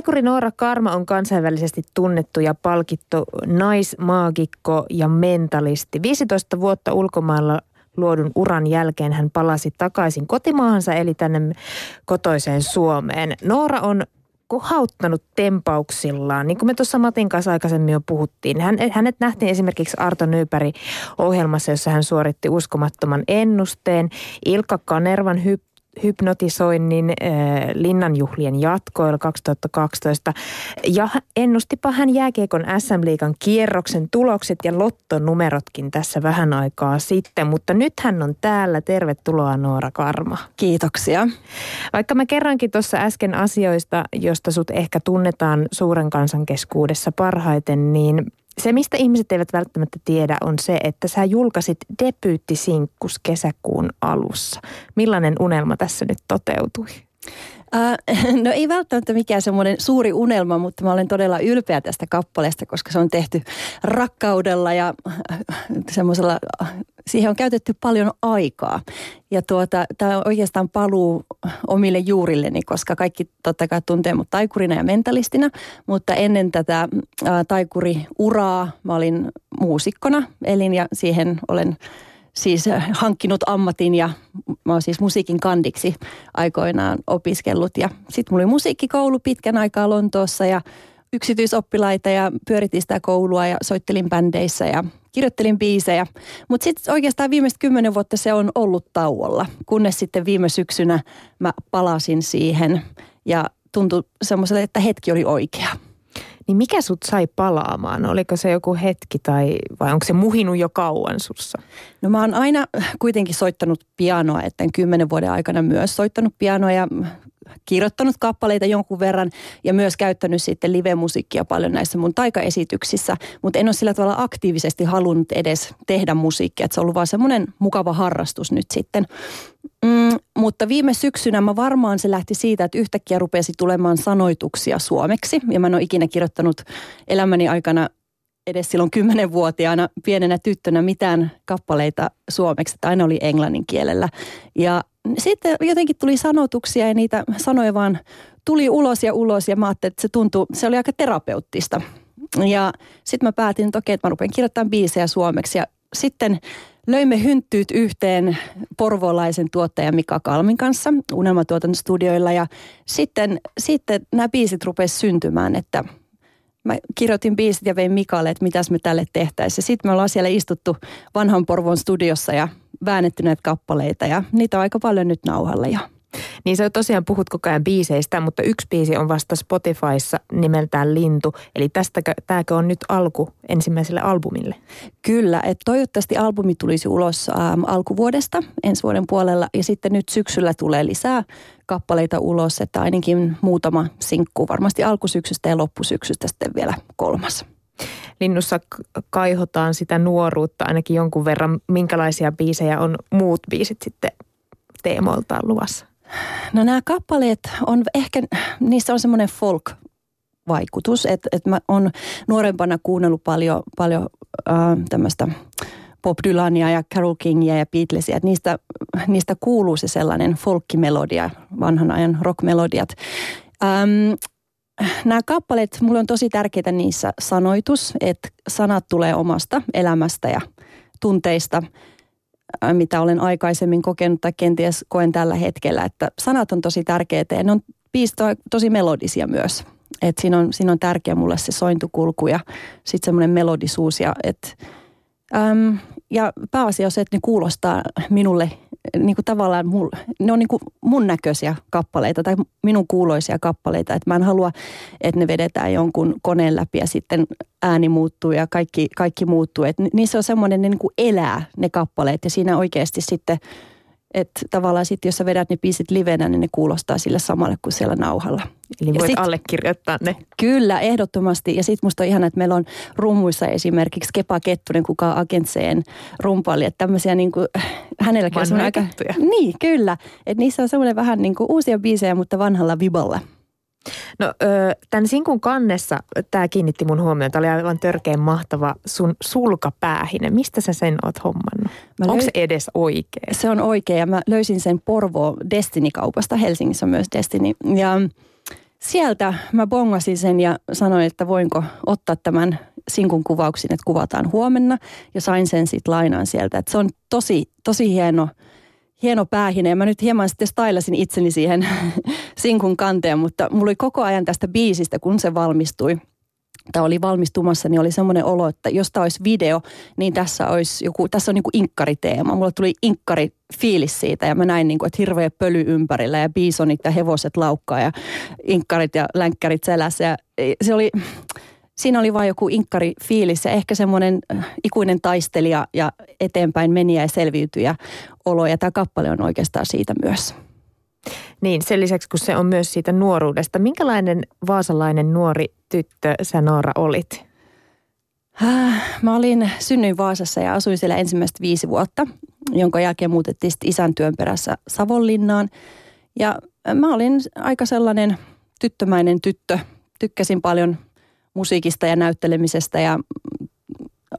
Taikuri Noora Karma on kansainvälisesti tunnettu ja palkittu naismaagikko ja mentalisti. 15 vuotta ulkomailla luodun uran jälkeen hän palasi takaisin kotimaahansa eli tänne kotoiseen Suomeen. Noora on kohauttanut tempauksillaan. Niin kuin me tuossa Matin kanssa aikaisemmin jo puhuttiin. Hän, hänet nähtiin esimerkiksi Arto Nyypäri ohjelmassa, jossa hän suoritti uskomattoman ennusteen. Ilkka Kanervan hyp hypnotisoinnin äh, linnanjuhlien jatkoilla 2012. Ja ennustipa hän jääkiekon SM-liigan kierroksen tulokset ja lottonumerotkin tässä vähän aikaa sitten. Mutta nyt hän on täällä. Tervetuloa Noora Karma. Kiitoksia. Vaikka mä kerrankin tuossa äsken asioista, josta sut ehkä tunnetaan suuren kansan keskuudessa parhaiten, niin se, mistä ihmiset eivät välttämättä tiedä, on se, että sä julkaisit debyyttisinkkus kesäkuun alussa. Millainen unelma tässä nyt toteutui? Uh, no ei välttämättä mikään semmoinen suuri unelma, mutta mä olen todella ylpeä tästä kappaleesta, koska se on tehty rakkaudella ja semmoisella, siihen on käytetty paljon aikaa. Ja tuota, tämä oikeastaan paluu omille juurilleni, koska kaikki totta kai tuntee mut taikurina ja mentalistina, mutta ennen tätä uh, taikuri-uraa mä olin muusikkona, elin ja siihen olen siis äh, hankkinut ammatin ja mä oon siis musiikin kandiksi aikoinaan opiskellut. Ja sitten mulla oli musiikkikoulu pitkän aikaa Lontoossa ja yksityisoppilaita ja pyöritin sitä koulua ja soittelin bändeissä ja kirjoittelin biisejä. Mutta sitten oikeastaan viimeiset kymmenen vuotta se on ollut tauolla, kunnes sitten viime syksynä mä palasin siihen ja tuntui semmoiselle, että hetki oli oikea. Niin mikä sut sai palaamaan? Oliko se joku hetki tai vai onko se muhinut jo kauan sussa? No mä oon aina kuitenkin soittanut pianoa, että kymmenen vuoden aikana myös soittanut pianoa ja kirjoittanut kappaleita jonkun verran ja myös käyttänyt sitten live-musiikkia paljon näissä mun taikaesityksissä, mutta en ole sillä tavalla aktiivisesti halunnut edes tehdä musiikkia, että se on ollut vaan semmoinen mukava harrastus nyt sitten. Mm, mutta viime syksynä mä varmaan se lähti siitä, että yhtäkkiä rupesi tulemaan sanoituksia suomeksi. Ja mä en ole ikinä kirjoittanut elämäni aikana edes silloin kymmenenvuotiaana pienenä tyttönä mitään kappaleita suomeksi, että aina oli englannin kielellä. Ja sitten jotenkin tuli sanotuksia ja niitä sanoja vaan tuli ulos ja ulos ja mä ajattelin, että se tuntui, se oli aika terapeuttista. Ja sitten mä päätin, että okei, että mä rupean kirjoittamaan biisejä suomeksi ja sitten löimme hynttyyt yhteen porvolaisen tuottajan Mika Kalmin kanssa Unelmatuotantostudioilla ja sitten, sitten nämä biisit rupesivat syntymään, että mä kirjoitin biisit ja vein Mikalle, että mitäs me tälle tehtäisiin. Sitten me ollaan siellä istuttu vanhan Porvon studiossa ja väännetty näitä kappaleita ja niitä on aika paljon nyt nauhalla jo. Niin sä tosiaan puhut koko ajan biiseistä, mutta yksi biisi on vasta Spotifyssa nimeltään Lintu. Eli tästä, tämäkö on nyt alku ensimmäiselle albumille? Kyllä, että toivottavasti albumi tulisi ulos ähm, alkuvuodesta ensi vuoden puolella ja sitten nyt syksyllä tulee lisää kappaleita ulos, että ainakin muutama sinkku varmasti alkusyksystä ja loppusyksystä sitten vielä kolmas. Linnussa kaihotaan sitä nuoruutta ainakin jonkun verran. Minkälaisia biisejä on muut biisit sitten teemoiltaan luvassa? No nämä kappaleet on ehkä, niissä on semmoinen folk vaikutus, että, että mä oon nuorempana kuunnellut paljon, paljon äh, tämmöistä Bob Dylania ja Carol Kingia ja Beatlesia, että niistä, niistä kuuluu se sellainen folkkimelodia, vanhan ajan rockmelodiat. Ähm, nämä kappaleet, mulle on tosi tärkeää niissä sanoitus, että sanat tulee omasta elämästä ja tunteista, mitä olen aikaisemmin kokenut tai kenties koen tällä hetkellä, että sanat on tosi tärkeitä ja ne on tosi melodisia myös. Et siinä, on, siinä on tärkeä mulle se sointukulku ja sitten semmoinen melodisuus ja et, äm, ja pääasia on se, että ne kuulostaa minulle niin kuin tavallaan, mul, ne on niin kuin mun näköisiä kappaleita tai minun kuuloisia kappaleita. Että mä en halua, että ne vedetään jonkun koneen läpi ja sitten ääni muuttuu ja kaikki, kaikki muuttuu. Että niissä on semmoinen, ne niin kuin elää ne kappaleet ja siinä oikeasti sitten että tavallaan sitten, jos sä vedät ne biisit livenä, niin ne kuulostaa sille samalle kuin siellä nauhalla. Eli voit sit, allekirjoittaa ne. Kyllä, ehdottomasti. Ja sitten musta on ihana, että meillä on rummuissa esimerkiksi Kepa Kettunen, kuka on Agentseen rumpali. Että tämmöisiä niin kuin, hänelläkin on semmoinen aika... Niin, kyllä. Että niissä on semmoinen vähän niin kuin uusia biisejä, mutta vanhalla viballa. No tämän sinkun kannessa, tämä kiinnitti mun huomioon, tämä oli aivan törkeän mahtava sun sulkapäähine. Mistä sä sen oot hommannut? Löy... Onko se edes oikea? Se on oikea ja mä löysin sen Porvo Destiny-kaupasta. Helsingissä on myös Destiny. Ja sieltä mä bongasin sen ja sanoin, että voinko ottaa tämän sinkun kuvauksin, että kuvataan huomenna. Ja sain sen sitten lainaan sieltä. Että se on tosi, tosi hieno, hieno päähine. Mä nyt hieman sitten stylasin itseni siihen sinkun kanteen, mutta mulla oli koko ajan tästä biisistä, kun se valmistui – tai oli valmistumassa, niin oli semmoinen olo, että jos tämä olisi video, niin tässä olisi joku, tässä on niin kuin inkkariteema. Mulla tuli inkkari fiilis siitä ja mä näin niin kuin, että hirveä pöly ympärillä ja biisonit ja hevoset laukkaa ja inkkarit ja länkkärit selässä. Ja se oli, siinä oli vain joku inkkari fiilis ja ehkä semmoinen äh, ikuinen taistelija ja eteenpäin meniä ja selviytyjä olo. Ja tämä kappale on oikeastaan siitä myös. Niin, sen lisäksi kun se on myös siitä nuoruudesta. Minkälainen vaasalainen nuori tyttö sä Noora olit? Äh, mä olin, synnyin Vaasassa ja asuin siellä ensimmäistä viisi vuotta, jonka jälkeen muutettiin sitten isän työn perässä Savonlinnaan. Ja mä olin aika sellainen tyttömäinen tyttö. Tykkäsin paljon musiikista ja näyttelemisestä ja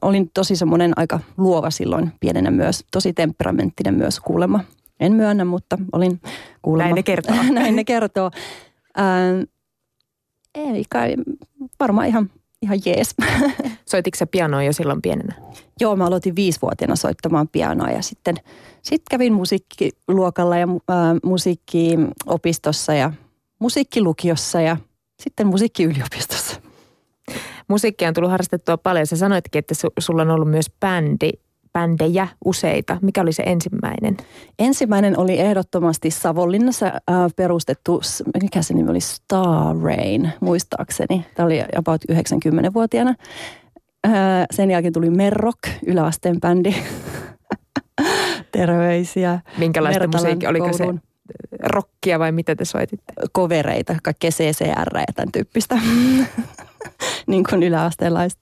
olin tosi semmoinen aika luova silloin pienenä myös. Tosi temperamenttinen myös kuulemma. En myönnä, mutta olin kuulemma. Näin ne kertoo. Näin ne kertoo. Ää, ei kai, varmaan ihan, ihan jees. Soititko sä pianoa jo silloin pienenä? Joo, mä aloitin viisivuotiaana soittamaan pianoa ja sitten sit kävin musiikkiluokalla ja ää, musiikkiopistossa ja musiikkilukiossa ja sitten musiikkiyliopistossa. Musiikkia on tullut harrastettua paljon. Sä sanoitkin, että su- sulla on ollut myös bändi bändejä useita. Mikä oli se ensimmäinen? Ensimmäinen oli ehdottomasti Savonlinnassa äh, perustettu, mikä se nimi oli, Star Rain, muistaakseni. Tämä oli about 90-vuotiaana. Äh, sen jälkeen tuli Merrock, yläasteen bändi. Terveisiä. Minkälaista musiikkia? Oliko se rockia vai mitä te soititte? Kovereita, kaikkea CCR ja tämän tyyppistä. niin kuin yläasteelaiset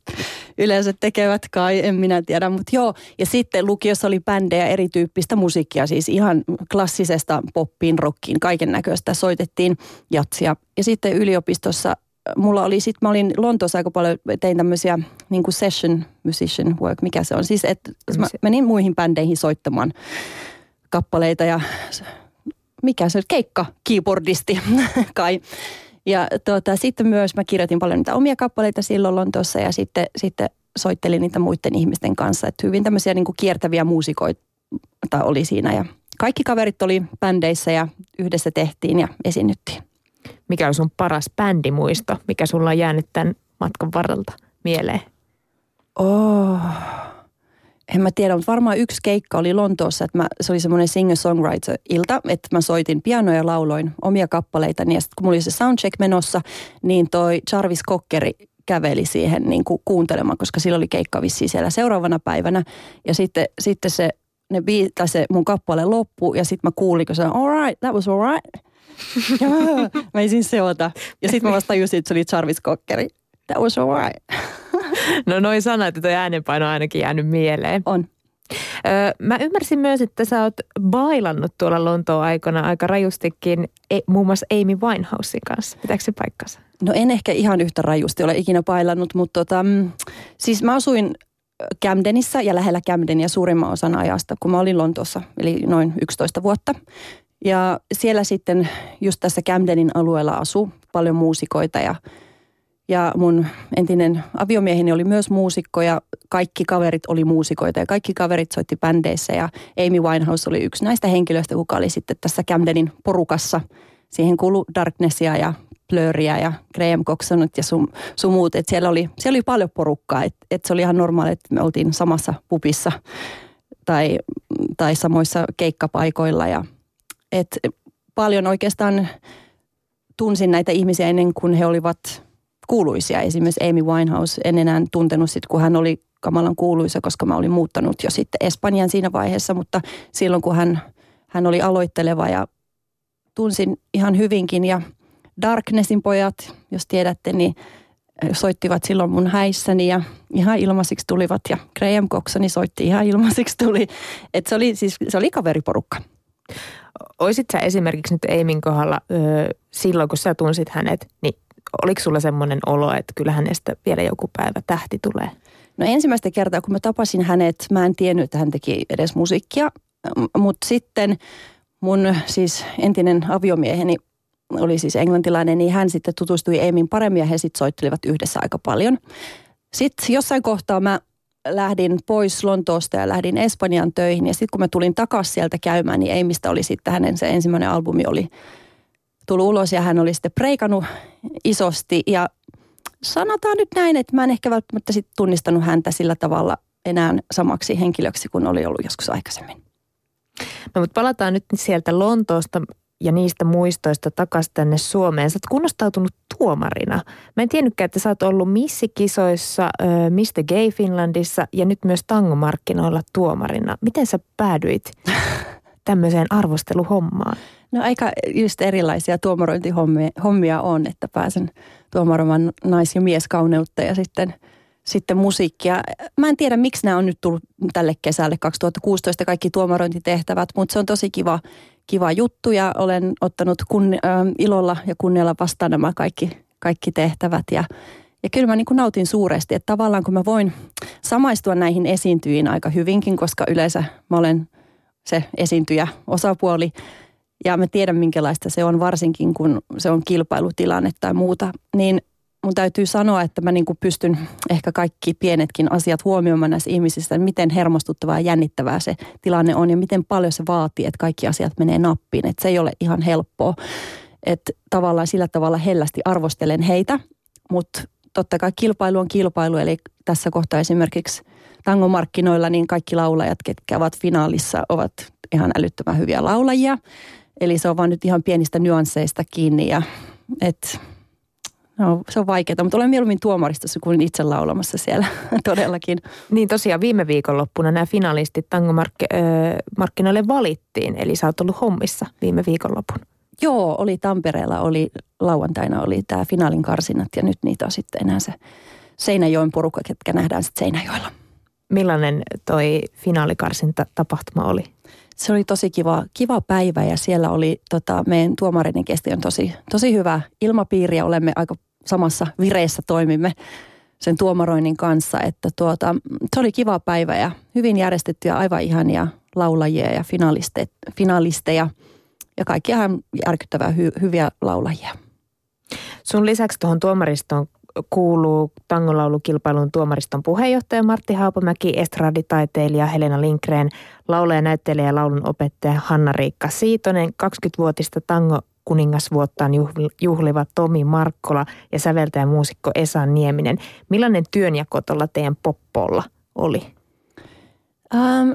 yleensä tekevät kai, en minä tiedä. Mutta joo, ja sitten lukiossa oli bändejä erityyppistä musiikkia, siis ihan klassisesta poppiin, rockiin, kaiken näköistä soitettiin jatsia. Ja sitten yliopistossa mulla oli sitten, mä olin Lontoossa aika paljon, tein tämmöisiä niin kuin session musician work, mikä se on. Siis että mä menin muihin bändeihin soittamaan kappaleita ja mikä se keikka, keyboardisti kai. Ja tuota, sitten myös mä kirjoitin paljon niitä omia kappaleita silloin Lontoossa ja sitten, sitten soittelin niitä muiden ihmisten kanssa. Että hyvin tämmöisiä niin kuin kiertäviä muusikoita oli siinä ja kaikki kaverit oli bändeissä ja yhdessä tehtiin ja esiinnyttiin. Mikä on sun paras bändimuisto, mikä sulla on jäänyt tämän matkan varrelta mieleen? Oh, en mä tiedä, mutta varmaan yksi keikka oli Lontoossa, että mä, se oli semmoinen singer-songwriter-ilta, että mä soitin pianoja ja lauloin omia kappaleita. Ja sitten kun mulla oli se soundcheck menossa, niin toi Jarvis Kokkeri käveli siihen niin kuin kuuntelemaan, koska sillä oli keikka vissiin siellä seuraavana päivänä. Ja sitten, sitten se, ne bii, tai se mun kappale loppui ja sitten mä kuulin, kun se on all right, that was all right. ja mä, mä ensin seota. Ja sitten mä vasta tajusin, että se oli Jarvis Kokkeri. That was all right. No noin sanat, että tuo äänenpaino on ainakin jäänyt mieleen. On. Öö, mä ymmärsin myös, että sä oot bailannut tuolla Lontoon aikana aika rajustikin e, muun muassa Amy Winehousein kanssa. Pitääkö se paikkansa? No en ehkä ihan yhtä rajusti ole ikinä bailannut, mutta tota, mm, siis mä asuin Camdenissä ja lähellä Camdenia suurimman osan ajasta, kun mä olin Lontoossa, eli noin 11 vuotta. Ja siellä sitten just tässä Camdenin alueella asuu paljon muusikoita ja ja mun entinen aviomieheni oli myös muusikko ja kaikki kaverit oli muusikoita ja kaikki kaverit soitti bändeissä ja Amy Winehouse oli yksi näistä henkilöistä, kuka oli sitten tässä Camdenin porukassa. Siihen kuului Darknessia ja Blurria ja Graham Coxonut ja sun, sun muut. Et siellä, oli, siellä oli paljon porukkaa, että et se oli ihan normaali, että me oltiin samassa pupissa tai, tai samoissa keikkapaikoilla. Ja, et paljon oikeastaan tunsin näitä ihmisiä ennen kuin he olivat – kuuluisia. Esimerkiksi Amy Winehouse en enää tuntenut sit, kun hän oli kamalan kuuluisa, koska mä olin muuttanut jo sitten Espanjan siinä vaiheessa, mutta silloin kun hän, hän oli aloitteleva ja tunsin ihan hyvinkin ja Darknessin pojat, jos tiedätte, niin soittivat silloin mun häissäni ja ihan ilmaisiksi tulivat ja Graham Coxoni soitti ihan ilmaisiksi tuli. Et se oli siis, se oli kaveriporukka. Oisit sä esimerkiksi nyt Eimin kohdalla silloin, kun sä tunsit hänet, niin oliko sulla semmoinen olo, että kyllä hänestä vielä joku päivä tähti tulee? No ensimmäistä kertaa, kun mä tapasin hänet, mä en tiennyt, että hän teki edes musiikkia. Mutta sitten mun siis entinen aviomieheni oli siis englantilainen, niin hän sitten tutustui Eemin paremmin ja he sitten soittelivat yhdessä aika paljon. Sitten jossain kohtaa mä lähdin pois Lontoosta ja lähdin Espanjan töihin. Ja sitten kun mä tulin takaisin sieltä käymään, niin Eimistä oli sitten hänen se ensimmäinen albumi oli tullut ulos ja hän oli sitten preikannut isosti. Ja sanotaan nyt näin, että mä en ehkä välttämättä sitten tunnistanut häntä sillä tavalla enää samaksi henkilöksi kuin oli ollut joskus aikaisemmin. No mutta palataan nyt sieltä Lontoosta ja niistä muistoista takaisin tänne Suomeen. Sä oot kunnostautunut tuomarina. Mä en tiennytkään, että sä oot ollut missikisoissa, äh, Mr. Gay Finlandissa ja nyt myös tangomarkkinoilla tuomarina. Miten sä päädyit tämmöiseen arvosteluhommaan? No aika just erilaisia tuomarointihommia on, että pääsen tuomaroimaan nais- ja mieskauneutta ja sitten, sitten musiikkia. Mä en tiedä, miksi nämä on nyt tullut tälle kesälle 2016 kaikki tuomarointitehtävät, mutta se on tosi kiva, kiva juttu ja olen ottanut kun, äh, ilolla ja kunnialla vastaan nämä kaikki, kaikki tehtävät ja ja kyllä mä niin kuin nautin suuresti, että tavallaan kun mä voin samaistua näihin esiintyjiin aika hyvinkin, koska yleensä mä olen se esiintyjä osapuoli, ja mä tiedän minkälaista se on, varsinkin kun se on kilpailutilanne tai muuta, niin mun täytyy sanoa, että mä niin kuin pystyn ehkä kaikki pienetkin asiat huomioimaan näissä ihmisissä, miten hermostuttavaa ja jännittävää se tilanne on ja miten paljon se vaatii, että kaikki asiat menee nappiin. Että se ei ole ihan helppoa. Että tavallaan sillä tavalla hellästi arvostelen heitä, mutta totta kai kilpailu on kilpailu, eli tässä kohtaa esimerkiksi tangomarkkinoilla niin kaikki laulajat, ketkä ovat finaalissa, ovat ihan älyttömän hyviä laulajia. Eli se on vaan nyt ihan pienistä nyansseista kiinni ja et, no, se on vaikeaa, mutta olen mieluummin tuomaristossa kuin itse laulamassa siellä todellakin. Niin tosiaan viime viikonloppuna nämä finalistit tangomarkkinoille valittiin, eli sä oot ollut hommissa viime viikonlopun. Joo, oli Tampereella, oli lauantaina oli tämä finaalin karsinat ja nyt niitä on sitten enää se Seinäjoen porukka, ketkä nähdään sitten Seinäjoella. Millainen toi finaalikarsinta tapahtuma oli? se oli tosi kiva, kiva päivä ja siellä oli tota, meidän tuomareiden kesti on tosi, tosi hyvä ilmapiiri ja olemme aika samassa vireessä toimimme sen tuomaroinnin kanssa. Että tuota, se oli kiva päivä ja hyvin järjestetty ja aivan ihania laulajia ja finaliste, finalisteja ja kaikki ihan järkyttävää hy, hyviä laulajia. Sun lisäksi tuohon tuomaristoon kuuluu tangolaulukilpailun tuomariston puheenjohtaja Martti Haapamäki, estraditaiteilija Helena Linkreen, laulaja, näyttelijä ja laulun opettaja Hanna-Riikka Siitonen, 20-vuotista tango kuningasvuottaan juhliva Tomi Markkola ja säveltäjä muusikko Esa Nieminen. Millainen työnjako tuolla teidän poppolla oli? Ähm,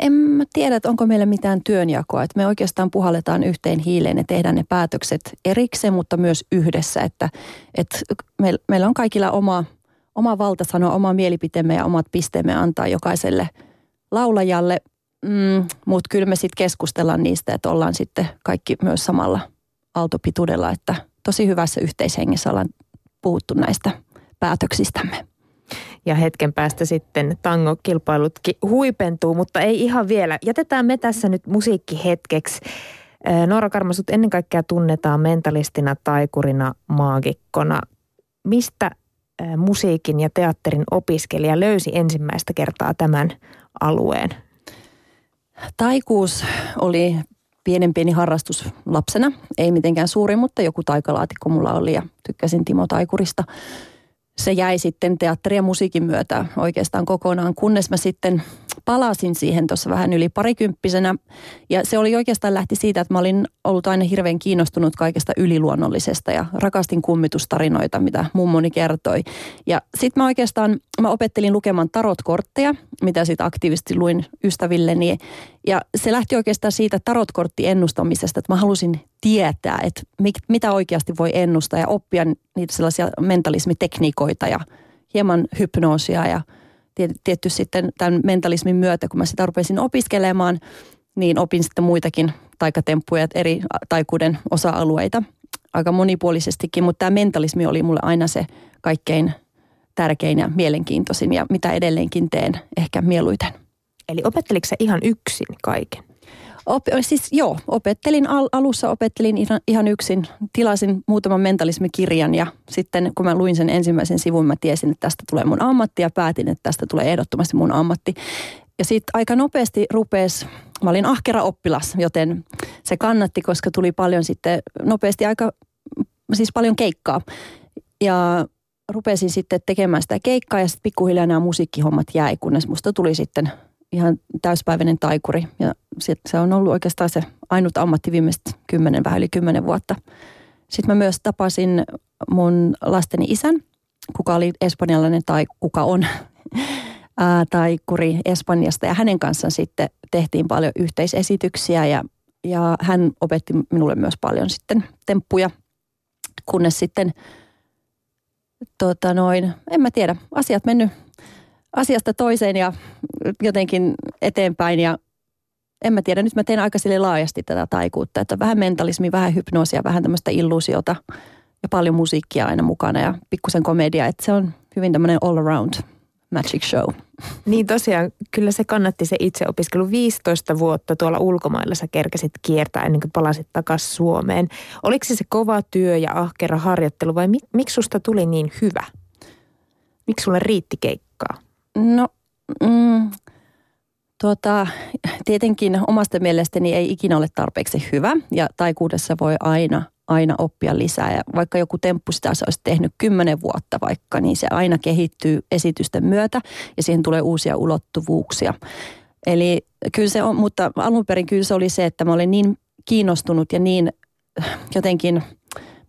en mä tiedä, että onko meillä mitään työnjakoa. Että me oikeastaan puhalletaan yhteen hiileen ja tehdään ne päätökset erikseen, mutta myös yhdessä. Että, että me, meillä on kaikilla oma, oma valta sanoa oma mielipiteemme ja omat pisteemme antaa jokaiselle laulajalle. Mm, mutta kyllä me sitten keskustellaan niistä, että ollaan sitten kaikki myös samalla aaltopituudella. Että tosi hyvässä yhteishengessä ollaan puhuttu näistä päätöksistämme ja hetken päästä sitten tangokilpailutkin huipentuu, mutta ei ihan vielä. Jätetään me tässä nyt musiikkihetkeksi. Noora Karmasut ennen kaikkea tunnetaan mentalistina, taikurina, maagikkona. Mistä musiikin ja teatterin opiskelija löysi ensimmäistä kertaa tämän alueen? Taikuus oli pienen pieni harrastus lapsena. Ei mitenkään suuri, mutta joku taikalaatikko mulla oli ja tykkäsin Timo Taikurista se jäi sitten teatteri ja musiikin myötä oikeastaan kokonaan, kunnes mä sitten palasin siihen tuossa vähän yli parikymppisenä. Ja se oli oikeastaan lähti siitä, että mä olin ollut aina hirveän kiinnostunut kaikesta yliluonnollisesta ja rakastin kummitustarinoita, mitä mummoni kertoi. Ja sitten mä oikeastaan, mä opettelin lukemaan tarotkortteja, mitä sitten aktiivisesti luin ystävilleni. Ja se lähti oikeastaan siitä tarotkortti ennustamisesta, että mä halusin tietää, että mitä oikeasti voi ennustaa ja oppia niitä sellaisia mentalismitekniikoita ja hieman hypnoosia ja tietty sitten tämän mentalismin myötä, kun mä sitä rupesin opiskelemaan, niin opin sitten muitakin taikatemppuja eri taikuuden osa-alueita aika monipuolisestikin, mutta tämä mentalismi oli mulle aina se kaikkein tärkein ja mielenkiintoisin ja mitä edelleenkin teen ehkä mieluiten. Eli opetteliko sä ihan yksin kaiken? Op, siis joo, opettelin al, alussa opettelin ihan, ihan yksin. Tilasin muutaman mentalismikirjan ja sitten kun mä luin sen ensimmäisen sivun, mä tiesin, että tästä tulee mun ammatti ja päätin, että tästä tulee ehdottomasti mun ammatti. ja sitten aika nopeasti rupesi, mä olin ahkera oppilas, joten se kannatti, koska tuli paljon sitten nopeasti aika, siis paljon keikkaa. Ja rupesin sitten tekemään sitä keikkaa ja sitten pikkuhiljaa nämä musiikkihommat jäi, kunnes musta tuli sitten ihan täyspäiväinen taikuri. Ja se on ollut oikeastaan se ainut ammatti viimeiset kymmenen, vähän yli kymmenen vuotta. Sitten mä myös tapasin mun lasteni isän, kuka oli espanjalainen tai kuka on ää, taikuri Espanjasta. Ja hänen kanssaan sitten tehtiin paljon yhteisesityksiä ja, ja hän opetti minulle myös paljon sitten temppuja, kunnes sitten tota noin, en mä tiedä, asiat mennyt asiasta toiseen ja jotenkin eteenpäin ja en mä tiedä, nyt mä teen aika sille laajasti tätä taikuutta, että vähän mentalismi, vähän hypnoosia, vähän tämmöistä illuusiota ja paljon musiikkia aina mukana ja pikkusen komedia, että se on hyvin tämmöinen all around magic show. Niin tosiaan, kyllä se kannatti se itse opiskelu 15 vuotta tuolla ulkomailla sä kerkesit kiertää ennen kuin palasit takaisin Suomeen. Oliko se se kova työ ja ahkera harjoittelu vai mi- miksi susta tuli niin hyvä? Miksi sulle riitti keikkaa? No, mm, tuota, tietenkin omasta mielestäni ei ikinä ole tarpeeksi hyvä ja taikuudessa voi aina – aina oppia lisää. Ja vaikka joku temppu sitä olisi tehnyt kymmenen vuotta vaikka, niin se aina kehittyy esitysten myötä ja siihen tulee uusia ulottuvuuksia. Eli kyllä se on, mutta alun perin kyllä se oli se, että mä olin niin kiinnostunut ja niin jotenkin,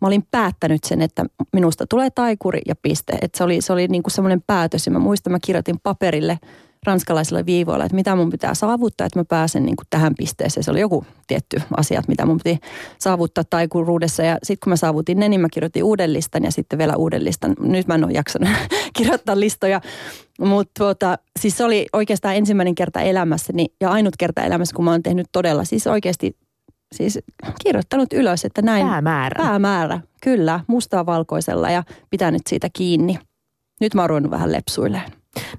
mä olin päättänyt sen, että minusta tulee taikuri ja piste. Että se oli, se oli niin kuin semmoinen päätös ja mä muistan, mä kirjoitin paperille – ranskalaisilla viivoilla, että mitä mun pitää saavuttaa, että mä pääsen niin kuin tähän pisteeseen. Se oli joku tietty asiat, mitä mun piti saavuttaa taikuruudessa. Ja sitten kun mä saavutin ne, niin mä kirjoitin uuden listan ja sitten vielä uuden listan. Nyt mä en ole jaksanut kirjoittaa listoja. Mutta tuota, siis se oli oikeastaan ensimmäinen kerta elämässäni ja ainut kerta elämässä, kun mä oon tehnyt todella siis oikeasti siis kirjoittanut ylös, että näin. Päämäärä. Päämäärä, kyllä, mustaa valkoisella ja pitänyt siitä kiinni. Nyt mä oon vähän lepsuilleen.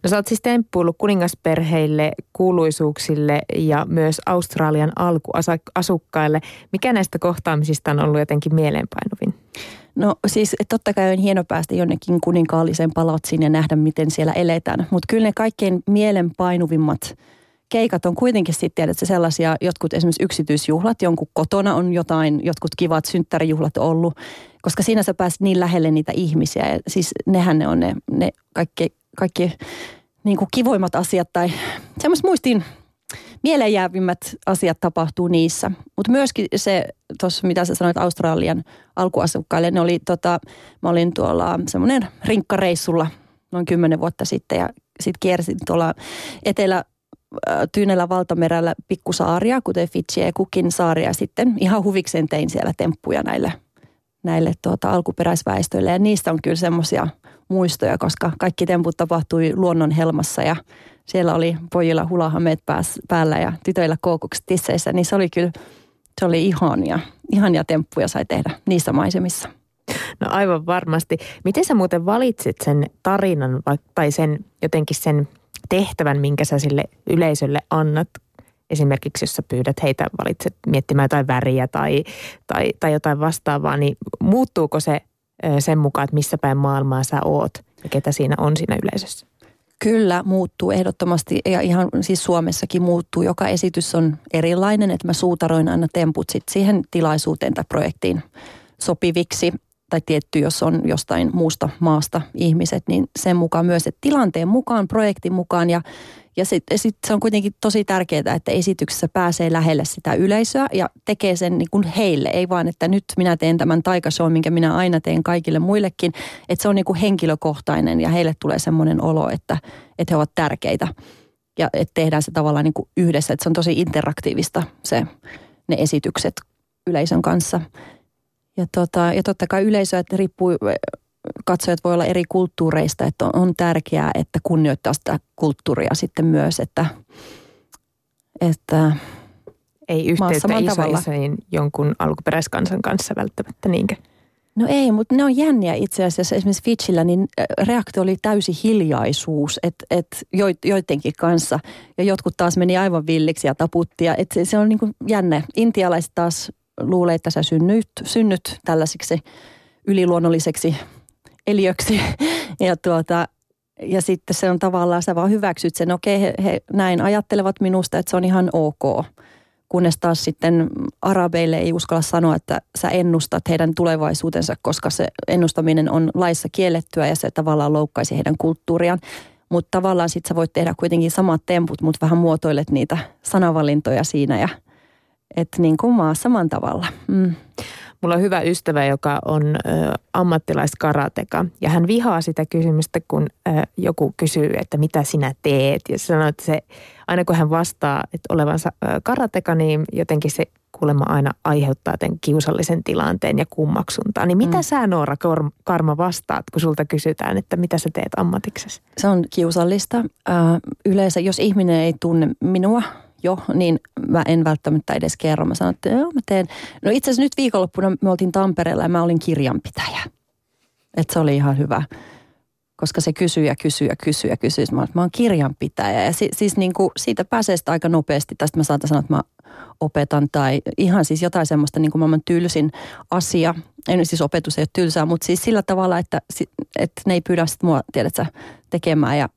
No sä oot siis temppuillut kuningasperheille, kuuluisuuksille ja myös Australian alkuasukkaille. Mikä näistä kohtaamisista on ollut jotenkin mieleenpainuvin? No siis totta kai on hieno päästä jonnekin kuninkaalliseen palatsiin ja nähdä, miten siellä eletään. Mutta kyllä ne kaikkein mielenpainuvimmat keikat on kuitenkin sitten että sellaisia, jotkut esimerkiksi yksityisjuhlat, jonkun kotona on jotain, jotkut kivat synttärijuhlat ollut, koska siinä sä pääset niin lähelle niitä ihmisiä. Ja siis nehän ne on ne, ne kaikki kaikki niin kuin kivoimmat asiat tai semmoiset muistiin mieleenjäävimmät asiat tapahtuu niissä. Mutta myöskin se, tuossa mitä sä sanoit Australian alkuasukkaille, ne oli tota, mä olin tuolla semmoinen rinkkareissulla noin kymmenen vuotta sitten ja sitten kiersin tuolla etelä Tyynellä valtamerellä pikkusaaria, kuten Fiji ja Kukin saaria sitten ihan huvikseen tein siellä temppuja näille, näille tuota, alkuperäisväestöille. Ja niistä on kyllä semmoisia muistoja, koska kaikki temput tapahtui luonnon helmassa ja siellä oli pojilla hulahameet päällä ja tytöillä koukukset tisseissä, niin se oli kyllä, se oli ihania, ihania temppuja sai tehdä niissä maisemissa. No aivan varmasti. Miten sä muuten valitsit sen tarinan tai sen jotenkin sen tehtävän, minkä sä sille yleisölle annat? Esimerkiksi jos sä pyydät heitä valitset miettimään jotain väriä tai, tai, tai jotain vastaavaa, niin muuttuuko se sen mukaan, että missä päin maailmaa sä oot ja ketä siinä on siinä yleisössä? Kyllä, muuttuu ehdottomasti ja ihan siis Suomessakin muuttuu. Joka esitys on erilainen, että mä suutaroin aina temput sit siihen tilaisuuteen tai projektiin sopiviksi. Tai tietty, jos on jostain muusta maasta ihmiset, niin sen mukaan myös, että tilanteen mukaan, projektin mukaan ja ja sitten sit se on kuitenkin tosi tärkeää, että esityksessä pääsee lähelle sitä yleisöä ja tekee sen niin kuin heille. Ei vaan, että nyt minä teen tämän taikashow, minkä minä aina teen kaikille muillekin. Että se on niin kuin henkilökohtainen ja heille tulee semmoinen olo, että, että he ovat tärkeitä. Ja että tehdään se tavallaan niin kuin yhdessä. Että se on tosi interaktiivista se, ne esitykset yleisön kanssa. Ja, tota, ja totta kai yleisö, että riippuu katsojat voi olla eri kulttuureista, että on, on tärkeää, että kunnioittaa sitä kulttuuria sitten myös, että, että ei yhteyttä isoisoin jonkun alkuperäiskansan kanssa välttämättä niinkö? No ei, mutta ne on jänniä itse asiassa. Esimerkiksi Fitchillä niin reaktio oli täysi hiljaisuus et, et joidenkin kanssa. Ja jotkut taas meni aivan villiksi ja taputti. Ja et se, se on niin kuin jännä. Intialaiset taas luulee, että sä synnyt, synnyt tällaisiksi yliluonnolliseksi eliöksi. Ja tuota, ja sitten se on tavallaan, sä vaan hyväksyt sen, okei he, he näin ajattelevat minusta, että se on ihan ok. Kunnes taas sitten arabeille ei uskalla sanoa, että sä ennustat heidän tulevaisuutensa, koska se ennustaminen on laissa kiellettyä ja se tavallaan loukkaisi heidän kulttuuriaan. Mutta tavallaan sitten sä voit tehdä kuitenkin samat temput, mutta vähän muotoilet niitä sanavalintoja siinä ja että niin kuin maa saman tavalla. Mm. Mulla on hyvä ystävä, joka on ö, ammattilaiskarateka ja hän vihaa sitä kysymystä, kun ö, joku kysyy, että mitä sinä teet. Ja sanoo, että se, aina kun hän vastaa, että olevansa ö, karateka, niin jotenkin se kuulemma aina aiheuttaa tämän kiusallisen tilanteen ja kummaksuntaa. Niin mitä mm. sä Noora Karma vastaat, kun sulta kysytään, että mitä sä teet ammatiksessa? Se on kiusallista. Yleensä jos ihminen ei tunne minua, jo, niin mä en välttämättä edes kerro. Mä sanon, että joo, mä teen. No itse asiassa nyt viikonloppuna me oltiin Tampereella ja mä olin kirjanpitäjä. Että se oli ihan hyvä. Koska se kysyy ja kysyy ja kysyy ja kysyy. Mä, mä oon kirjanpitäjä. Ja si, siis niin kuin siitä pääsee sitä aika nopeasti. Tästä mä saatan sanoa, että mä opetan tai ihan siis jotain semmoista niin kuin maailman tylsin asia. Ei siis opetus ei ole tylsää, mutta siis sillä tavalla, että, että ne ei pyydä sit mua, tiedätkö, tekemään. Ja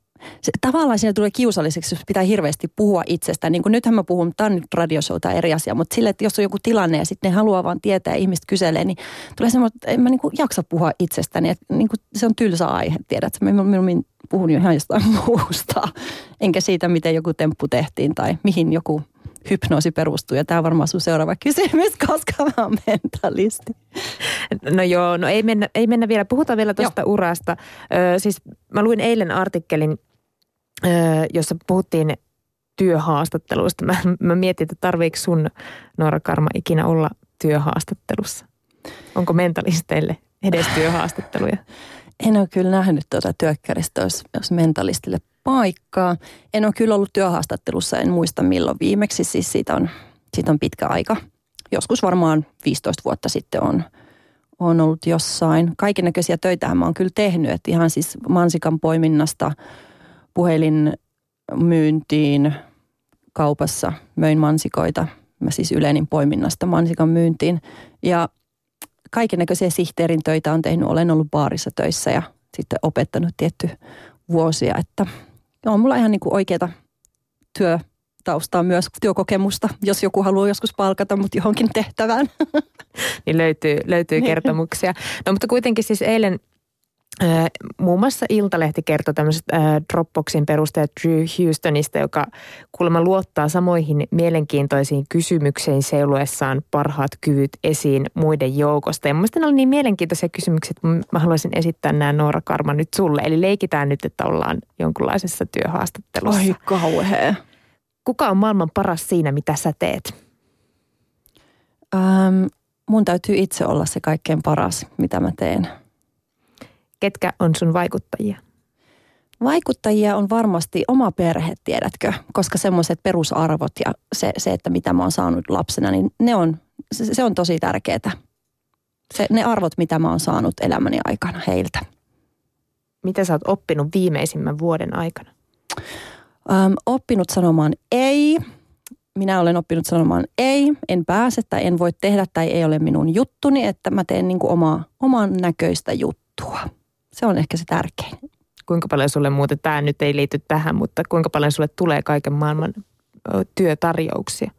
se, tavallaan siinä tulee kiusalliseksi, jos pitää hirveästi puhua itsestään. Niin kuin nythän mä puhun, tämä on nyt radioshow tai eri asia, mutta sille, että jos on joku tilanne ja sitten ne haluaa vaan tietää ja ihmiset kyselee, niin tulee semmoinen, että en mä niin kuin jaksa puhua itsestäni. Että niin kuin se on tylsä aihe, tiedät. Mä, mä puhun jo ihan jostain muusta, enkä siitä, miten joku temppu tehtiin tai mihin joku hypnoosi perustuu. Ja tämä on varmaan sun seuraava kysymys, koska mä oon mentalisti. No joo, no ei mennä, ei mennä vielä. Puhutaan vielä tuosta urasta. Ö, siis mä luin eilen artikkelin jossa puhuttiin työhaastatteluista. Mä, mä mietin, että tarviiko sun Noora Karma ikinä olla työhaastattelussa? Onko mentalisteille edes työhaastatteluja? En ole kyllä nähnyt tuota työkkäristä, jos, jos mentalistille paikkaa. En ole kyllä ollut työhaastattelussa, en muista milloin viimeksi, siis siitä on, siitä on pitkä aika. Joskus varmaan 15 vuotta sitten on, on ollut jossain. Kaiken näköisiä töitä mä oon kyllä tehnyt, että ihan siis mansikan poiminnasta – puhelinmyyntiin kaupassa, möin mansikoita. Mä siis yleinin poiminnasta mansikan myyntiin. Ja kaiken näköisiä sihteerin töitä on tehnyt. Olen ollut baarissa töissä ja sitten opettanut tietty vuosia, että on mulla ihan niin kuin oikeata työtaustaa myös, työkokemusta, jos joku haluaa joskus palkata mut johonkin tehtävään. Niin löytyy, löytyy niin. kertomuksia. No mutta kuitenkin siis eilen Muun muassa Iltalehti kertoi tämmöisestä Dropboxin perustajat Drew Houstonista, joka kuulemma luottaa samoihin mielenkiintoisiin kysymyksiin seuluessaan parhaat kyvyt esiin muiden joukosta. Ja mielestäni oli niin mielenkiintoisia kysymyksiä, että mä haluaisin esittää nämä Noora Karma nyt sulle. Eli leikitään nyt, että ollaan jonkunlaisessa työhaastattelussa. Ai kauhea. Kuka on maailman paras siinä, mitä sä teet? Ähm, mun täytyy itse olla se kaikkein paras, mitä mä teen – ketkä on sun vaikuttajia? Vaikuttajia on varmasti oma perhe, tiedätkö, koska semmoiset perusarvot ja se, se, että mitä mä oon saanut lapsena, niin ne on, se, se on tosi tärkeää. Se, ne arvot, mitä mä oon saanut elämäni aikana heiltä. Mitä sä oot oppinut viimeisimmän vuoden aikana? Öm, oppinut sanomaan ei. Minä olen oppinut sanomaan ei, en pääse tai en voi tehdä tai ei ole minun juttuni, että mä teen niin kuin omaa, oman näköistä juttua. Se on ehkä se tärkein. Kuinka paljon sulle muuten, tämä nyt ei liity tähän, mutta kuinka paljon sulle tulee kaiken maailman työtarjouksia?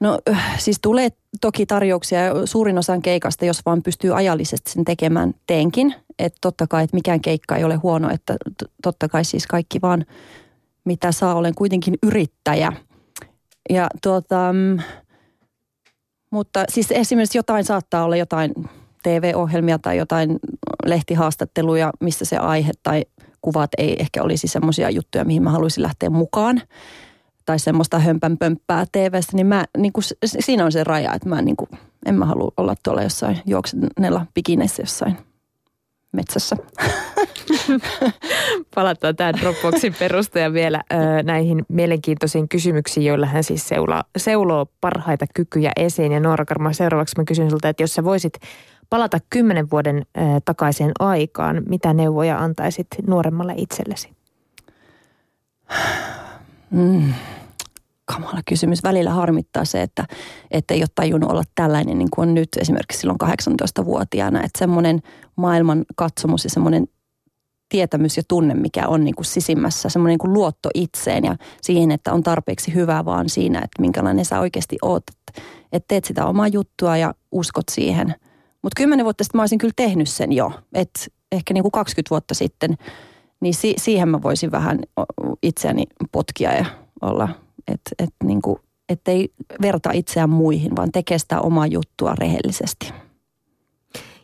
No siis tulee toki tarjouksia suurin osan keikasta, jos vaan pystyy ajallisesti sen tekemään, teenkin. Että totta kai, että mikään keikka ei ole huono, että totta kai siis kaikki vaan mitä saa, olen kuitenkin yrittäjä. Ja tuota, mm, mutta siis esimerkiksi jotain saattaa olla jotain TV-ohjelmia tai jotain lehtihaastatteluja, missä se aihe tai kuvat ei ehkä olisi semmoisia juttuja, mihin mä haluaisin lähteä mukaan. Tai semmoista hömpänpömppää TVstä, niin, mä, niin kuin, siinä on se raja, että mä niin kuin, en mä halua olla tuolla jossain juoksennella pikineissä jossain metsässä. Palataan tämän Dropboxin perustaja vielä ö, näihin mielenkiintoisiin kysymyksiin, joilla hän siis seuloo, seuloo parhaita kykyjä esiin. Ja Noora Karma, seuraavaksi mä kysyn sulta, että jos sä voisit palata kymmenen vuoden ö, takaisin aikaan, mitä neuvoja antaisit nuoremmalle itsellesi? Mm kamala kysymys. Välillä harmittaa se, että, että ei ole tajunnut olla tällainen niin kuin on nyt esimerkiksi silloin 18-vuotiaana. Että semmoinen maailman katsomus ja semmoinen tietämys ja tunne, mikä on niin kuin sisimmässä, semmoinen niin kuin luotto itseen ja siihen, että on tarpeeksi hyvää vaan siinä, että minkälainen sä oikeasti oot. Että, että teet sitä omaa juttua ja uskot siihen. Mutta kymmenen vuotta sitten mä olisin kyllä tehnyt sen jo. Että ehkä niin kuin 20 vuotta sitten, niin si- siihen mä voisin vähän itseäni potkia ja olla, että et niin kuin, ettei verta itseään muihin, vaan tekee sitä omaa juttua rehellisesti.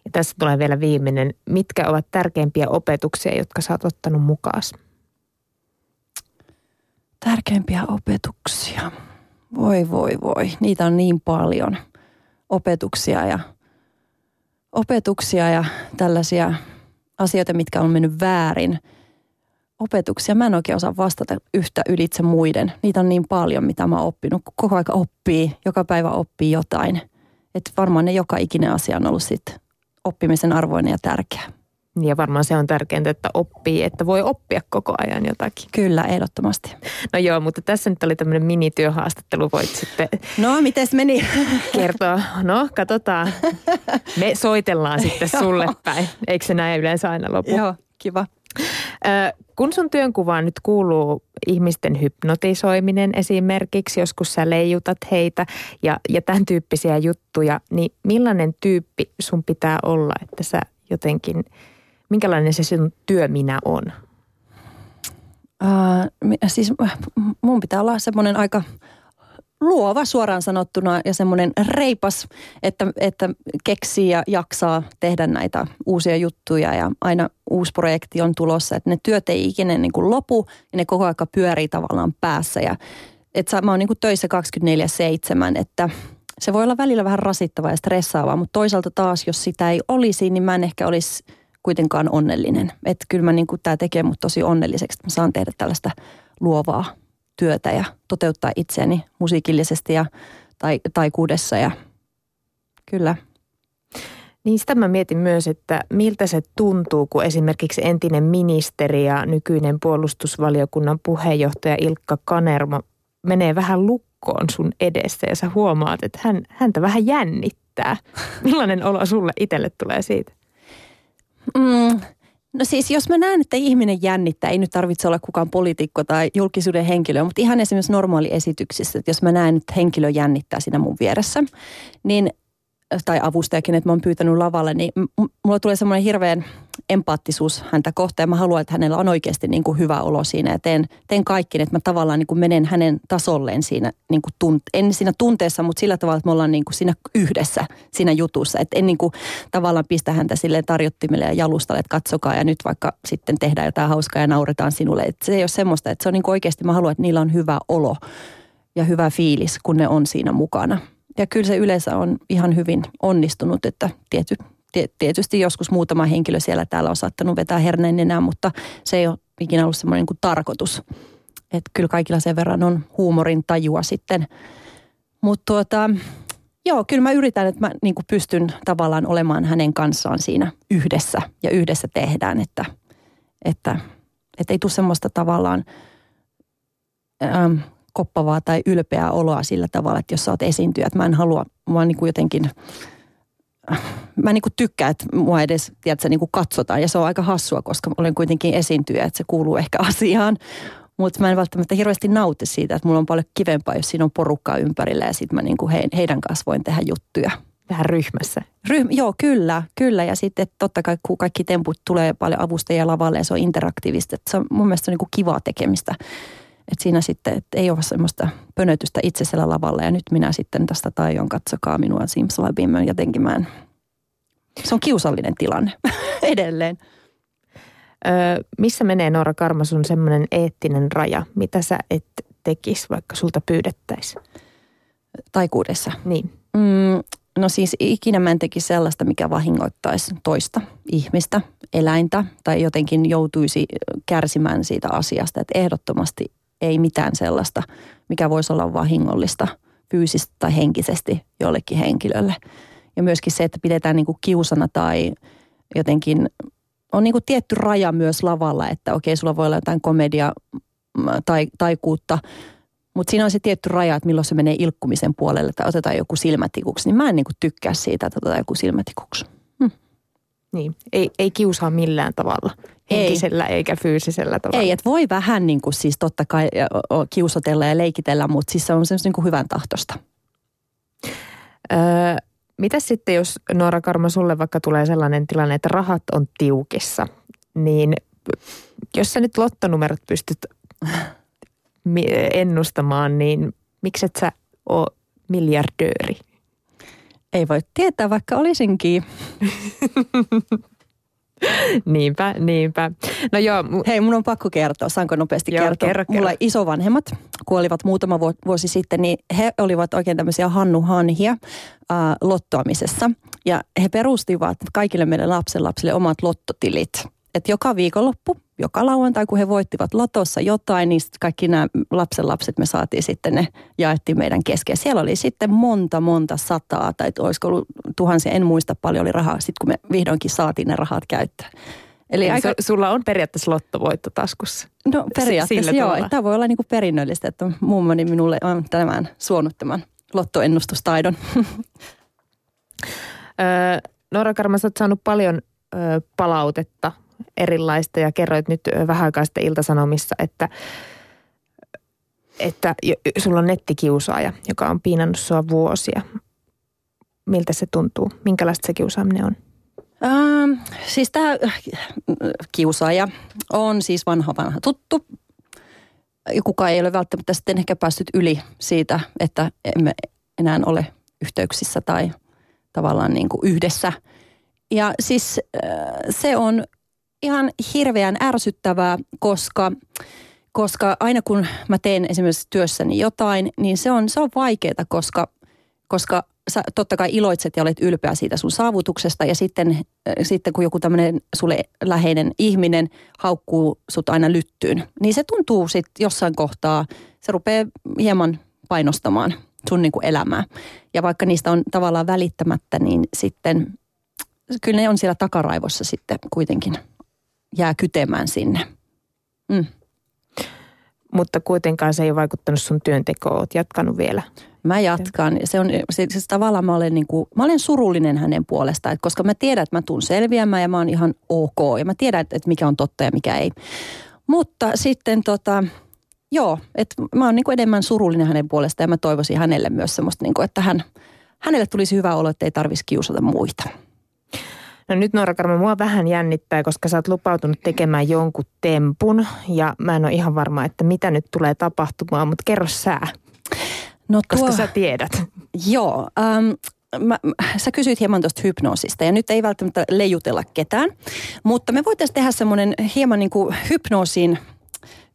Ja tässä tulee vielä viimeinen. Mitkä ovat tärkeimpiä opetuksia, jotka sä oot ottanut mukaan? Tärkeimpiä opetuksia. Voi, voi, voi. Niitä on niin paljon opetuksia ja, opetuksia ja tällaisia asioita, mitkä on mennyt väärin. Opetuksia. Mä en oikein osaa vastata yhtä ylitse muiden. Niitä on niin paljon, mitä mä oon oppinut. Koko aika oppii, joka päivä oppii jotain. Että varmaan ne joka ikinen asia on ollut sitten oppimisen arvoinen ja tärkeä. Ja varmaan se on tärkeintä, että oppii, että voi oppia koko ajan jotakin. Kyllä, ehdottomasti. No joo, mutta tässä nyt oli tämmöinen minityöhaastattelu, voit sitten... No, miten meni? Kertoa. No, katsotaan. Me soitellaan sitten sulle päin. Eikö se näin yleensä aina lopu? Joo, kiva. Kun sun työnkuvaan nyt kuuluu ihmisten hypnotisoiminen esimerkiksi, joskus sä leijutat heitä ja, ja tämän tyyppisiä juttuja, niin millainen tyyppi sun pitää olla, että sä jotenkin, minkälainen se sun työminä on? Uh, siis mun pitää olla semmoinen aika luova suoraan sanottuna ja semmoinen reipas, että, että keksii ja jaksaa tehdä näitä uusia juttuja ja aina uusi projekti on tulossa, että ne työt ei ikinä niin kuin lopu ja ne koko aika pyörii tavallaan päässä ja että mä oon niin kuin töissä 24-7, että se voi olla välillä vähän rasittavaa ja stressaavaa, mutta toisaalta taas, jos sitä ei olisi, niin mä en ehkä olisi kuitenkaan onnellinen. Että kyllä mä niin kuin, tämä tekee mut tosi onnelliseksi, että mä saan tehdä tällaista luovaa työtä ja toteuttaa itseäni musiikillisesti ja tai, taikuudessa ja kyllä. Niin sitä mä mietin myös, että miltä se tuntuu, kun esimerkiksi entinen ministeri ja nykyinen puolustusvaliokunnan puheenjohtaja Ilkka Kanermo menee vähän lukkoon sun edessä ja sä huomaat, että hän, häntä vähän jännittää. Millainen olo sulle itselle tulee siitä? Mm, No siis jos mä näen, että ihminen jännittää, ei nyt tarvitse olla kukaan poliitikko tai julkisuuden henkilö, mutta ihan esimerkiksi normaali esityksissä, että jos mä näen, että henkilö jännittää siinä mun vieressä, niin tai avustajakin, että mä oon pyytänyt lavalle, niin mulla tulee semmoinen hirveän empaattisuus häntä kohtaan mä haluan, että hänellä on oikeasti niin kuin hyvä olo siinä ja teen, teen kaikki, että mä tavallaan niin kuin menen hänen tasolleen siinä, niin kuin tunt, en siinä tunteessa, mutta sillä tavalla, että me ollaan niin kuin siinä yhdessä siinä jutussa, että en niin kuin tavallaan pistä häntä sille tarjottimelle ja jalustalle, että katsokaa ja nyt vaikka sitten tehdään jotain hauskaa ja nauretaan sinulle, että se ei ole semmoista, että se on niin kuin oikeasti, mä haluan, että niillä on hyvä olo ja hyvä fiilis, kun ne on siinä mukana. Ja kyllä se yleensä on ihan hyvin onnistunut, että tiety, tietysti joskus muutama henkilö siellä täällä on saattanut vetää herneen enää, mutta se ei ole ikinä ollut semmoinen kuin tarkoitus. Että kyllä kaikilla sen verran on huumorin tajua sitten. Mutta tuota, joo, kyllä mä yritän, että mä niin kuin pystyn tavallaan olemaan hänen kanssaan siinä yhdessä ja yhdessä tehdään, että, että, että ei tule semmoista tavallaan koppavaa tai ylpeää oloa sillä tavalla, että jos sä oot esiintyjä, että mä en halua, mä niin kuin jotenkin, mä niin kuin tykkään, että mua edes, tiedätkö, niin kuin katsotaan. Ja se on aika hassua, koska olen kuitenkin esiintyjä, että se kuuluu ehkä asiaan. Mutta mä en välttämättä hirveästi nauti siitä, että mulla on paljon kivempaa, jos siinä on porukkaa ympärillä ja sitten mä niin kuin he, heidän kanssa voin tehdä juttuja. Vähän ryhmässä. Ryhm, joo, kyllä, kyllä. Ja sitten totta kai kun kaikki temput tulee paljon avustajia lavalle ja se on interaktiivista. Että se on mun mielestä on niin kuin kivaa tekemistä. Et siinä sitten et ei ole semmoista pönötystä itse siellä lavalla ja nyt minä sitten tästä taion katsokaa minua Simslabiin. Jotenkin mä en, se on kiusallinen tilanne edelleen. Öö, missä menee Noora Karma sun semmoinen eettinen raja, mitä sä et tekisi, vaikka sulta pyydettäisiin? Taikuudessa? Niin. Mm, no siis ikinä mä en tekisi sellaista, mikä vahingoittaisi toista ihmistä, eläintä tai jotenkin joutuisi kärsimään siitä asiasta. Että ehdottomasti ei mitään sellaista, mikä voisi olla vahingollista fyysisesti tai henkisesti jollekin henkilölle. Ja myöskin se, että pidetään niin kuin kiusana tai jotenkin on niin kuin tietty raja myös lavalla, että okei, sulla voi olla jotain komedia tai taikuutta, mutta siinä on se tietty raja, että milloin se menee ilkkumisen puolelle tai otetaan joku silmätikuksi. Niin mä en niin kuin tykkää siitä, että otetaan joku silmätikuksi. Niin, ei, ei kiusaa millään tavalla. Henkisellä ei. eikä fyysisellä tavalla. Ei, että voi vähän niin kuin siis totta kai kiusotella ja leikitellä, mutta siis se on semmoista niin kuin hyvän tahtosta. Öö, mitä sitten, jos Noora Karma sulle vaikka tulee sellainen tilanne, että rahat on tiukissa, niin jos sä nyt lottonumerot pystyt ennustamaan, niin mikset sä ole miljardööri? Ei voi tietää, vaikka olisinkin. niinpä, niinpä. No joo. Hei, mun on pakko kertoa, saanko nopeasti joo, kertoa? Kerro, Mulla kerro. isovanhemmat kuolivat muutama vuosi sitten, niin he olivat oikein tämmöisiä Hannu Hanhia äh, lottoamisessa. Ja he perustivat kaikille meidän lapsenlapsille omat lottotilit. Että joka viikonloppu joka lauantai, kun he voittivat lotossa jotain, niin kaikki nämä lapsenlapset me saatiin sitten, ne jaettiin meidän kesken. Siellä oli sitten monta, monta sataa, tai olisiko ollut tuhansia, en muista paljon oli rahaa, sitten kun me vihdoinkin saatiin ne rahat käyttöön. Eli aika... sulla on periaatteessa lottovoitto taskussa. No periaatteessa joo, tämä voi olla niin kuin perinnöllistä, että mummoni minulle on tämän suonut tämän lottoennustustaidon. Noora Karma, sä oot saanut paljon palautetta erilaista ja kerroit nyt vähän aikaa sitten Iltasanomissa, että, että sulla on nettikiusaaja, joka on piinannut sua vuosia. Miltä se tuntuu? Minkälaista se kiusaaminen on? Ähm, siis tämä äh, kiusaaja on siis vanha vanha tuttu. Kukaan ei ole välttämättä sitten ehkä päässyt yli siitä, että emme enää ole yhteyksissä tai tavallaan niin kuin yhdessä. Ja siis äh, se on ihan hirveän ärsyttävää, koska, koska aina kun mä teen esimerkiksi työssäni jotain, niin se on, se on vaikeaa, koska, koska sä totta kai iloitset ja olet ylpeä siitä sun saavutuksesta ja sitten, äh, sitten kun joku tämmöinen sulle läheinen ihminen haukkuu sut aina lyttyyn, niin se tuntuu sitten jossain kohtaa, se rupeaa hieman painostamaan sun niin kuin elämää. Ja vaikka niistä on tavallaan välittämättä, niin sitten kyllä ne on siellä takaraivossa sitten kuitenkin jää kytemään sinne. Mm. Mutta kuitenkaan se ei ole vaikuttanut sun työntekoon, oot jatkanut vielä. Mä jatkan. Se on, se, siis tavallaan mä olen, niin kuin, mä olen surullinen hänen puolestaan, että koska mä tiedän, että mä tuun selviämään ja mä oon ihan ok. Ja mä tiedän, että, että mikä on totta ja mikä ei. Mutta sitten tota, joo, että mä oon niin kuin enemmän surullinen hänen puolestaan ja mä toivoisin hänelle myös semmoista, niin kuin, että hän, hänelle tulisi hyvä olo, että ei tarvitsisi kiusata muita. No nyt Noora Karma, mua vähän jännittää, koska sä oot lupautunut tekemään jonkun tempun ja mä en ole ihan varma, että mitä nyt tulee tapahtumaan, mutta kerro sä. No tuo, koska sä tiedät. Joo, ähm, mä, sä kysyit hieman tuosta hypnoosista ja nyt ei välttämättä leijutella ketään, mutta me voitaisiin tehdä semmoinen hieman niin kuin hypnoosiin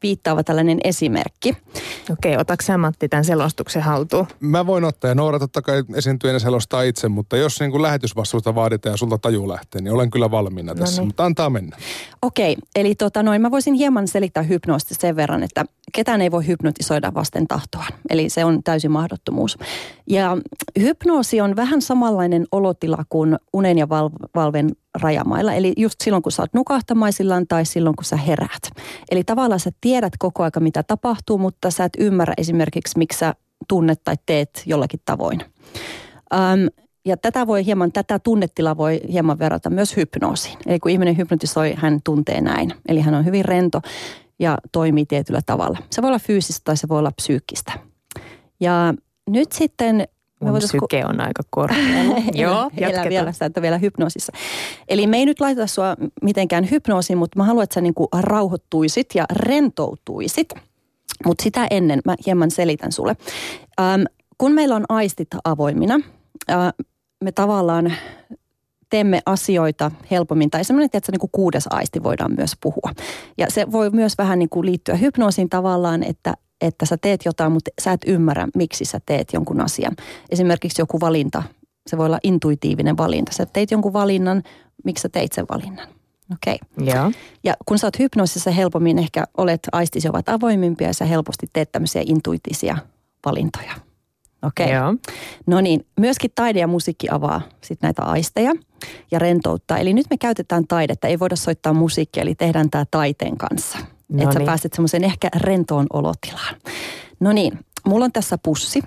viittaava tällainen esimerkki. Okei, otatko sä Matti tämän selostuksen haltuun? Mä voin ottaa ja Noora totta kai esiintyjänä selostaa itse, mutta jos niin kuin lähetysvastuuta vaaditaan ja sulta taju lähtee, niin olen kyllä valmiina tässä, no niin. mutta antaa mennä. Okei, eli tota noin, mä voisin hieman selittää hypnoosta sen verran, että ketään ei voi hypnotisoida vasten tahtoa. Eli se on täysin mahdottomuus. Ja hypnoosi on vähän samanlainen olotila kuin unen ja val- valven rajamailla. Eli just silloin, kun sä oot nukahtamaisillaan tai silloin, kun sä heräät. Eli tavallaan sä tiedät koko aika, mitä tapahtuu, mutta sä et ymmärrä esimerkiksi, miksi sä tunnet tai teet jollakin tavoin. Um, ja tätä voi hieman, tätä tunnetilaa voi hieman verrata myös hypnoosiin. Eli kun ihminen hypnotisoi, hän tuntee näin. Eli hän on hyvin rento ja toimii tietyllä tavalla. Se voi olla fyysistä tai se voi olla psyykkistä. Ja nyt sitten Mun syke on aika korkealla. Joo, jatketaan. vielä että vielä hypnoosissa. Eli me ei nyt laiteta sua mitenkään hypnoosiin, mutta mä haluan, että sä niinku rauhoittuisit ja rentoutuisit. Mutta sitä ennen mä hieman selitän sulle. Ähm, kun meillä on aistit avoimina, äh, me tavallaan teemme asioita helpommin, tai semmoinen, että niin kuin kuudes aisti voidaan myös puhua. Ja se voi myös vähän niin kuin liittyä hypnoosiin tavallaan, että että sä teet jotain, mutta sä et ymmärrä, miksi sä teet jonkun asian. Esimerkiksi joku valinta, se voi olla intuitiivinen valinta. Sä teit jonkun valinnan, miksi sä teit sen valinnan. Okei. Okay. Ja. ja kun sä oot hypnoosissa helpommin, ehkä olet aistisi ovat avoimimpia ja sä helposti teet tämmöisiä intuitisia valintoja. Okei. Okay. No niin, myöskin taide ja musiikki avaa sit näitä aisteja ja rentouttaa. Eli nyt me käytetään taidetta, ei voida soittaa musiikkia, eli tehdään tämä taiteen kanssa. No että sä niin. pääset semmoiseen ehkä rentoon olotilaan. No niin, mulla on tässä pussi.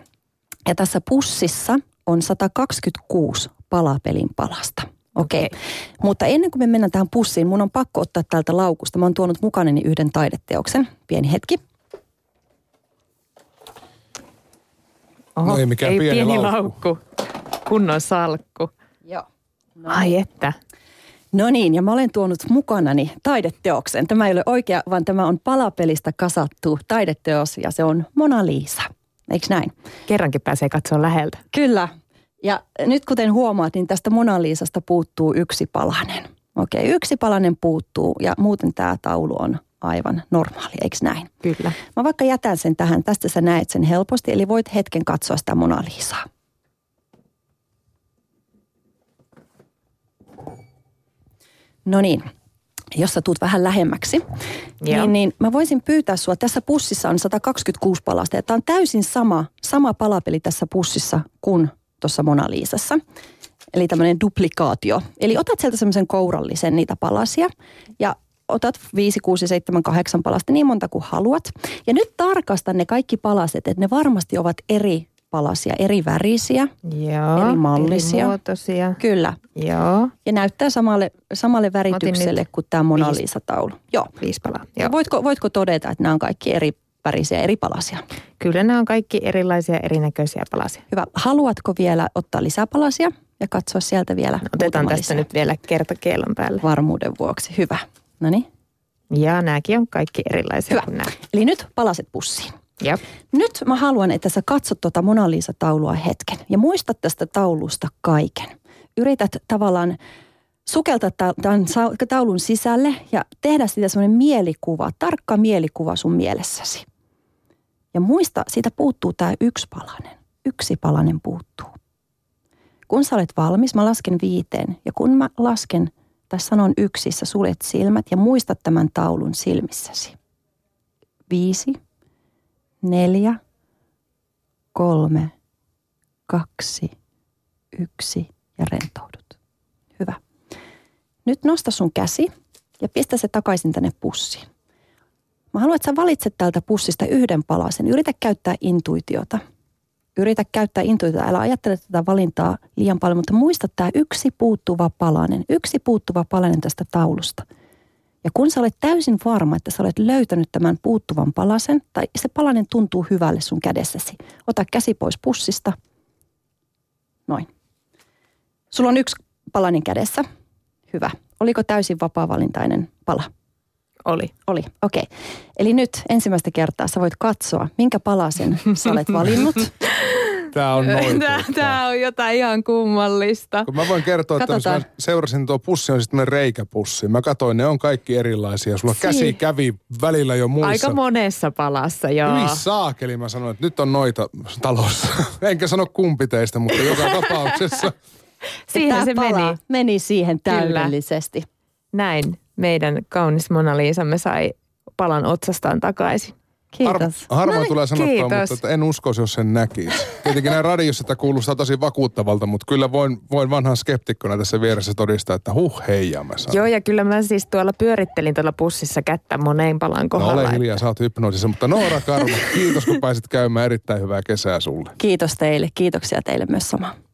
Ja tässä pussissa on 126 palapelin palasta. Okei. Okay. Mutta ennen kuin me mennään tähän pussiin, mun on pakko ottaa täältä laukusta. Mä oon tuonut mukanani yhden taideteoksen. Pieni hetki. Oho, no ei mikään ei pieni, pieni laukku. laukku. Kunnon salkku. Joo. No. Ai että. No niin, ja mä olen tuonut mukanani taideteoksen. Tämä ei ole oikea, vaan tämä on palapelistä kasattu taideteos ja se on Mona Lisa. Eikö näin? Kerrankin pääsee katsoa läheltä. Kyllä. Ja nyt kuten huomaat, niin tästä Mona Lisasta puuttuu yksi palanen. Okei, yksi palanen puuttuu ja muuten tämä taulu on aivan normaali, eikö näin? Kyllä. Mä vaikka jätän sen tähän, tästä sä näet sen helposti, eli voit hetken katsoa sitä Mona Lisaa. No niin, jos sä tuut vähän lähemmäksi, niin, niin mä voisin pyytää sua, tässä pussissa on 126 palasta ja tämä on täysin sama, sama palapeli tässä pussissa kuin tuossa Mona Liisassa. Eli tämmöinen duplikaatio. Eli otat sieltä semmoisen kourallisen niitä palasia ja otat 5, 6, 7, 8 palasta niin monta kuin haluat. Ja nyt tarkasta ne kaikki palaset, että ne varmasti ovat eri palasia, eri värisiä, Joo, eri mallisia. Eri muotoisia. Kyllä. Joo. Ja näyttää samalle, samalle väritykselle kuin tämä Mona Lisa-taulu. Joo. Viisi palaa. Joo. Voitko, voitko todeta, että nämä on kaikki eri värisiä, eri palasia? Kyllä nämä on kaikki erilaisia, erinäköisiä palasia. Hyvä. Haluatko vielä ottaa lisää palasia ja katsoa sieltä vielä no, Otetaan tästä lisää. nyt vielä kertakielon päälle. Varmuuden vuoksi. Hyvä. No niin. Ja nämäkin on kaikki erilaisia Hyvä. Eli nyt palaset pussiin. Jep. Nyt mä haluan, että sä katsot tuota Mona Lisa-taulua hetken ja muistat tästä taulusta kaiken. Yrität tavallaan sukeltaa tämän taulun sisälle ja tehdä siitä semmoinen mielikuva, tarkka mielikuva sun mielessäsi. Ja muista, siitä puuttuu tämä yksi palanen. Yksi palanen puuttuu. Kun sä olet valmis, mä lasken viiteen. Ja kun mä lasken tai sanon yksissä, suljet silmät ja muistat tämän taulun silmissäsi. Viisi, neljä, kolme, kaksi, yksi ja rentoudut. Hyvä. Nyt nosta sun käsi ja pistä se takaisin tänne pussiin. Mä haluan, että sä valitset täältä pussista yhden palasen. Yritä käyttää intuitiota. Yritä käyttää intuitiota. Älä ajattele tätä valintaa liian paljon, mutta muista tämä yksi puuttuva palanen. Yksi puuttuva palanen tästä taulusta – ja kun sä olet täysin varma, että sä olet löytänyt tämän puuttuvan palasen, tai se palanen tuntuu hyvälle sun kädessäsi, ota käsi pois pussista. Noin. Sulla on yksi palanen kädessä. Hyvä. Oliko täysin vapaa-valintainen pala? Oli. Oli, okei. Okay. Eli nyt ensimmäistä kertaa sä voit katsoa, minkä palasen sä olet valinnut. Tämä on noin. Tämä, tämä on jotain ihan kummallista. Kun mä voin kertoa, että mä seurasin tuo pussi on sitten reikäpussi. Mä katsoin, ne on kaikki erilaisia. Sulla si- käsi kävi välillä jo muissa. Aika monessa palassa, joo. Hyvin saakeli mä sanoin, että nyt on noita talossa. Enkä sano kumpi teistä, mutta joka tapauksessa. siihen se meni. meni siihen täydellisesti. Kyllä. Näin meidän kaunis Mona Liisamme sai palan otsastaan takaisin. Kiitos. Har, harvoin no, tulee sanottua, kiitos. mutta että en uskoisi, jos sen näkisi. Tietenkin näin radiossa tämä kuulostaa tosi vakuuttavalta, mutta kyllä voin, voin vanhan skeptikkona tässä vieressä todistaa, että huh heija mä sanon. Joo, ja kyllä mä siis tuolla pyörittelin tuolla pussissa kättä moneen palan kohdalla. No ole hiljaa, sä oot hypnoosissa. Mutta Noora Karmo, kiitos kun pääsit käymään. Erittäin hyvää kesää sulle. Kiitos teille. Kiitoksia teille myös sama.